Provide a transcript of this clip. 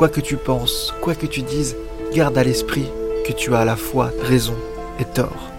Quoi que tu penses, quoi que tu dises, garde à l'esprit que tu as à la fois raison et tort.